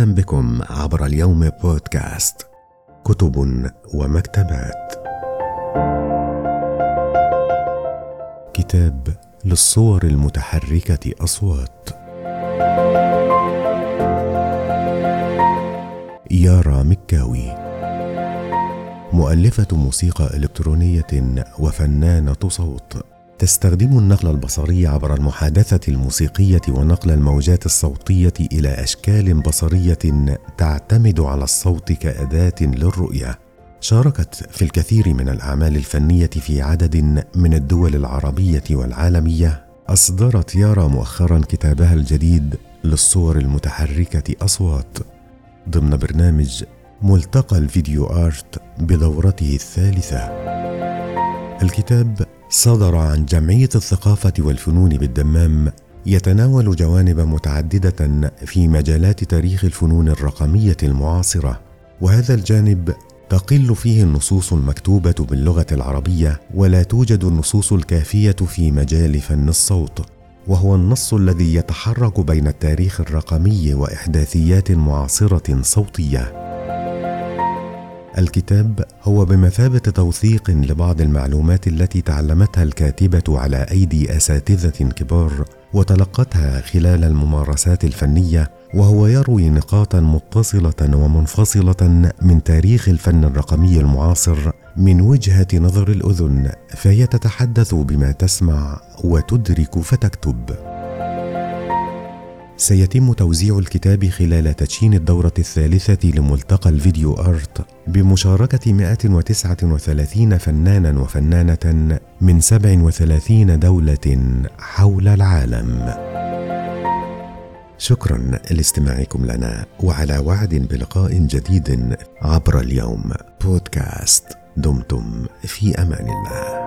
وسهلا بكم عبر اليوم بودكاست كتب ومكتبات. كتاب للصور المتحركة أصوات. يارا مكاوي مؤلفة موسيقى إلكترونية وفنانة صوت تستخدم النقل البصري عبر المحادثة الموسيقية ونقل الموجات الصوتية إلى أشكال بصرية تعتمد على الصوت كأداة للرؤية. شاركت في الكثير من الأعمال الفنية في عدد من الدول العربية والعالمية. أصدرت يارا مؤخرا كتابها الجديد للصور المتحركة أصوات ضمن برنامج ملتقى الفيديو آرت بدورته الثالثة. الكتاب صدر عن جمعية الثقافة والفنون بالدمام يتناول جوانب متعددة في مجالات تاريخ الفنون الرقمية المعاصرة وهذا الجانب تقل فيه النصوص المكتوبة باللغة العربية ولا توجد النصوص الكافية في مجال فن الصوت وهو النص الذي يتحرك بين التاريخ الرقمي وإحداثيات معاصرة صوتية. الكتاب هو بمثابة توثيق لبعض المعلومات التي تعلمتها الكاتبة على أيدي أساتذة كبار وتلقتها خلال الممارسات الفنية وهو يروي نقاطا متصلة ومنفصلة من تاريخ الفن الرقمي المعاصر من وجهة نظر الأذن فهي تتحدث بما تسمع وتدرك فتكتب. سيتم توزيع الكتاب خلال تدشين الدورة الثالثة لملتقى الفيديو آرت بمشاركة 139 فنانا وفنانة من 37 دولة حول العالم. شكرا لاستماعكم لنا وعلى وعد بلقاء جديد عبر اليوم بودكاست دمتم في أمان الله